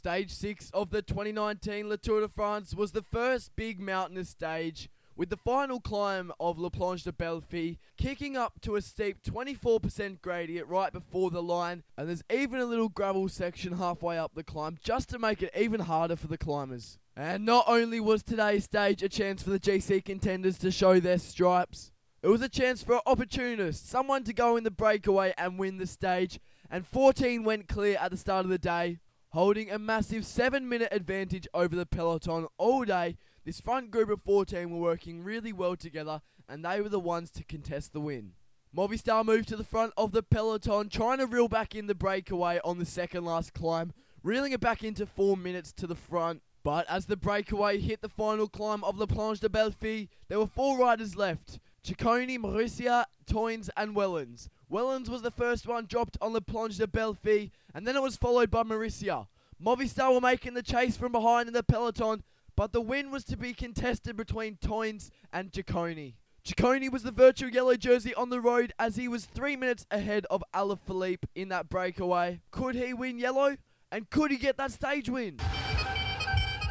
Stage 6 of the 2019 Le Tour de France was the first big mountainous stage, with the final climb of La Planche des Belles Filles kicking up to a steep 24% gradient right before the line, and there's even a little gravel section halfway up the climb just to make it even harder for the climbers. And not only was today's stage a chance for the GC contenders to show their stripes, it was a chance for an opportunist, someone to go in the breakaway and win the stage, and 14 went clear at the start of the day, holding a massive 7 minute advantage over the peloton all day. This front group of 14 were working really well together, and they were the ones to contest the win. Movistar moved to the front of the peloton, trying to reel back in the breakaway on the second last climb, reeling it back into 4 minutes to the front. But as the breakaway hit the final climb of La Planche des Belles Filles, there were four riders left. Ciccone, Meurisse, Teuns and Wellens. Wellens was the first one dropped on the Planche des Belles Filles, and then it was followed by Meurisse. Movistar were making the chase from behind in the peloton, but the win was to be contested between Teuns and Ciccone. Ciccone was the virtual yellow jersey on the road as he was three minutes ahead of Alaphilippe in that breakaway. Could he win yellow? And could he get that stage win?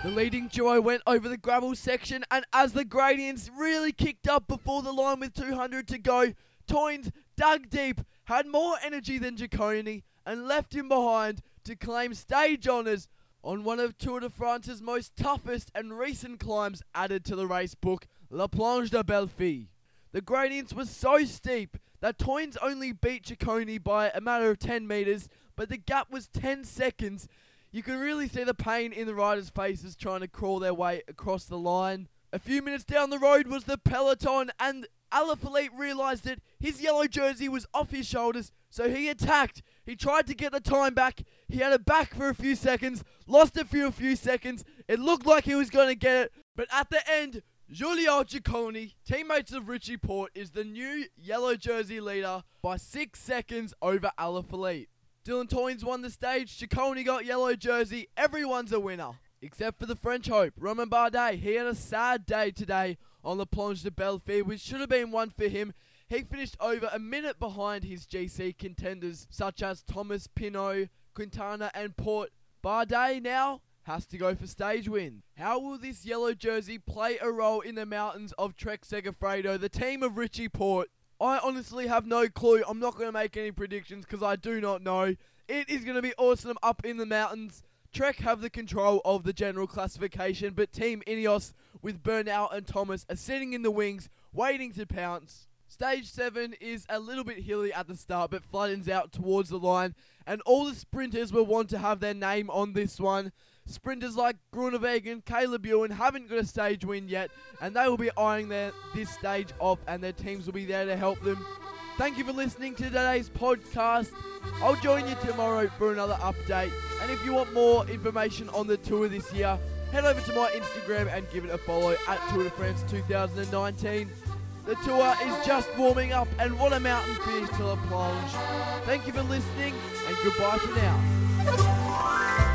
The leading duo went over the gravel section, and as the gradients really kicked up before the line with 200 to go, Teuns dug deep, had more energy than Ciccone, and left him behind to claim stage honours on one of Tour de France's most toughest and recent climbs added to the race book, La Planche des Belles Filles. The gradients were so steep that Teuns only beat Ciccone by a matter of 10 metres, but the gap was 10 seconds you can really see the pain in the riders' faces trying to crawl their way across the line. A few minutes down the road was the peloton, and Alaphilippe realised that his yellow jersey was off his shoulders, so he attacked. He tried to get the time back. He had it back for a few seconds, lost it for a few seconds. It looked like he was going to get it, but at the end, Giulio Ciccone, teammates of Richie Porte, is the new yellow jersey leader by six seconds over Alaphilippe. Dylan Teuns won the stage. Ciccone got yellow jersey. Everyone's a winner. Except for the French hope, Romain Bardet. He had a sad day today on the Planche des Belles Filles, which should have been one for him. He finished over a minute behind his GC contenders, such as Thomas Pinot, Quintana, and Porte. Bardet now has to go for stage win. How will this yellow jersey play a role in the mountains of Trek Segafredo, the team of Richie Porte? I honestly have no clue. I'm not going to make any predictions because I do not know. It is going to be awesome up in the mountains. Trek have the control of the general classification, but Team Ineos with Bernal and Thomas are sitting in the wings, waiting to pounce. Stage 7 is a little bit hilly at the start, but flattens out towards the line, and all the sprinters will want to have their name on this one. Sprinters like Groenewegen, Caleb Ewan haven't got a stage win yet, and they will be eyeing their this stage off, and their teams will be there to help them. Thank you for listening to today's podcast. I'll join you tomorrow for another update. And if you want more information on the tour this year, head over to my Instagram and give it a follow at Tour de France 2019. The tour is just warming up, and what a mountain finish to La. Thank you for listening, and goodbye for now.